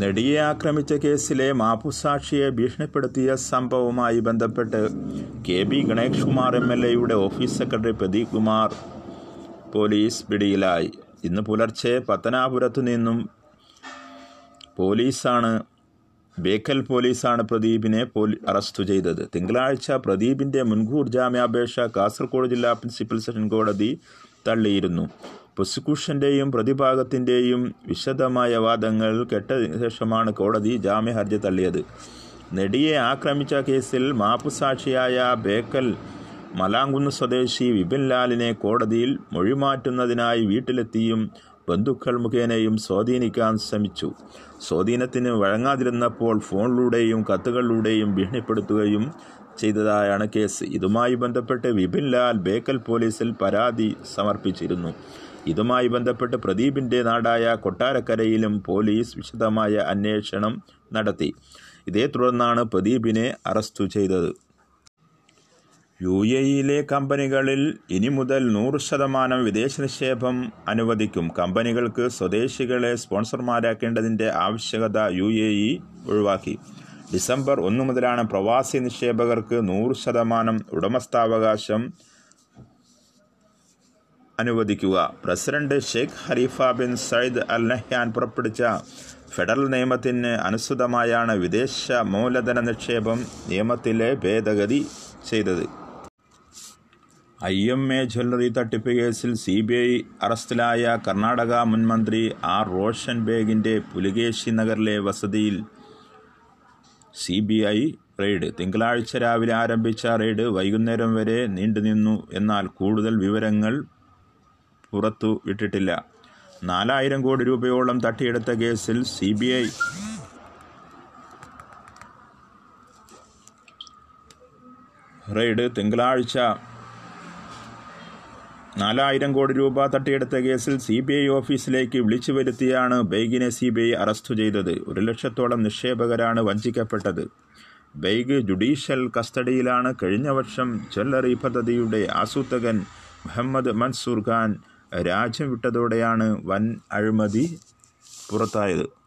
നെടിയെ ആക്രമിച്ച കേസിലെ മാപ്പുസാക്ഷിയെ ഭീഷണിപ്പെടുത്തിയ സംഭവവുമായി ബന്ധപ്പെട്ട് K B Ganesh Kumar M L എയുടെ office secretary Pradeep Kumar police പിടിയിലായി. ഇന്ന് പുലർച്ചെ പത്തനാപുരത്തു നിന്നും പോലീസാണ് ബേക്കൽ പോലീസാണ് പ്രദീപിനെ പോലീ അറസ്റ്റ് ചെയ്തത്. തിങ്കളാഴ്ച പ്രദീപിന്റെ മുൻകൂർ ജാമ്യാപേക്ഷ കാസർഗോഡ് ജില്ലാ പ്രിൻസിപ്പൽ സെഷൻ കോടതി തള്ളിയിരുന്നു. പ്രോസിക്യൂഷന്റെയും പ്രതിഭാഗത്തിന്റെയും വിശദമായ വാദങ്ങൾ കേട്ട ശേഷമാണ് കോടതി ജാമ്യ ഹർജി തള്ളിയത്. നെടിയെ ആക്രമിച്ച കേസിൽ മാപ്പുസാക്ഷിയായ ബേക്കൽ മലാങ്കുന്ന് സ്വദേശി വിപിൻ ലാലിനെ കോടതിയിൽ മൊഴിമാറ്റുന്നതിനായി വീട്ടിലെത്തിയും ബന്ധുക്കൾ മുഖേനയും സ്വാധീനിക്കാൻ ശ്രമിച്ചു. സ്വാധീനത്തിന് വഴങ്ങാതിരുന്നപ്പോൾ ഫോണിലൂടെയും കത്തുകളിലൂടെയും ഭീഷണിപ്പെടുത്തുകയും ചെയ്തതായാണ് കേസ്. ഇതുമായി ബന്ധപ്പെട്ട് വിപിൻ ലാൽ ബേക്കൽ പോലീസിൽ പരാതി സമർപ്പിച്ചിരുന്നു. ഇതുമായി ബന്ധപ്പെട്ട് പ്രദീപിന്റെ നാടായ കൊട്ടാരക്കരയിലും പോലീസ് വിശദമായ അന്വേഷണം നടത്തി. ഇതേ തുടർന്നാണ് പ്രദീപിനെ അറസ്റ്റ് ചെയ്തത്. യു എ ഇയിലെ കമ്പനികളിൽ ഇനി മുതൽ നൂറ് ശതമാനം വിദേശ നിക്ഷേപം അനുവദിക്കും. കമ്പനികൾക്ക് സ്വദേശികളെ സ്പോൺസർമാരാക്കേണ്ടതിന്റെ ആവശ്യകത യു എ ഇ ഒഴിവാക്കി. ഡിസംബർ ഒന്ന് മുതലാണ് പ്രവാസി നിക്ഷേപകർക്ക് നൂറ് ശതമാനം ഉടമസ്ഥാവകാശം അനുവദിക്കുക. President Sheikh Khalifa bin Zayed Al Nahyan പുറപ്പെടുവിച്ച ഫെഡറൽ നിയമത്തിന് അനുസൃതമായാണ് വിദേശ മൂലധന നിക്ഷേപം നിയമത്തിലെ ഭേദഗതി ചെയ്തത്. ഐ എം എ ജ്വല്ലറി തട്ടിപ്പ് കേസിൽ സി ബി ഐ അറസ്റ്റിലായ കർണാടക മുൻ മന്ത്രി ആർ റോഷൻ ബേഗിന്റെ പുലികേശി നഗറിലെ വസതിയിൽ സി ബി ഐ റെയ്ഡ്. തിങ്കളാഴ്ച രാവിലെ ആരംഭിച്ച റെയ്ഡ് വൈകുന്നേരം വരെ നീണ്ടുനിന്നു. എന്നാൽ കൂടുതൽ വിവരങ്ങൾ പുറത്തു വിട്ടിട്ടില്ല. നാലായിരം കോടി രൂപയോളം തട്ടിയെടുത്ത കേസിൽ സി ബി ഐ റെയ്ഡ് തിങ്കളാഴ്ച. നാലായിരം കോടി രൂപ തട്ടിയെടുത്ത കേസിൽ സി ബി ഐ ഓഫീസിലേക്ക് വിളിച്ചു വരുത്തിയാണ് ബൈഗിനെ സി ബി ഐ അറസ്റ്റ് ചെയ്തത്. ഒരു ലക്ഷത്തോളം നിക്ഷേപകരാണ് വഞ്ചിക്കപ്പെട്ടത്. ബൈഗ് ജുഡീഷ്യൽ കസ്റ്റഡിയിലാണ് കഴിഞ്ഞ വർഷം ജ്വല്ലറി പദ്ധതിയുടെ ആസൂത്രകൻ മുഹമ്മദ് മൻസൂർ ഖാൻ രാജ്യം വിട്ടതോടെയാണ് വൻ അഴിമതി പുറത്തായത്.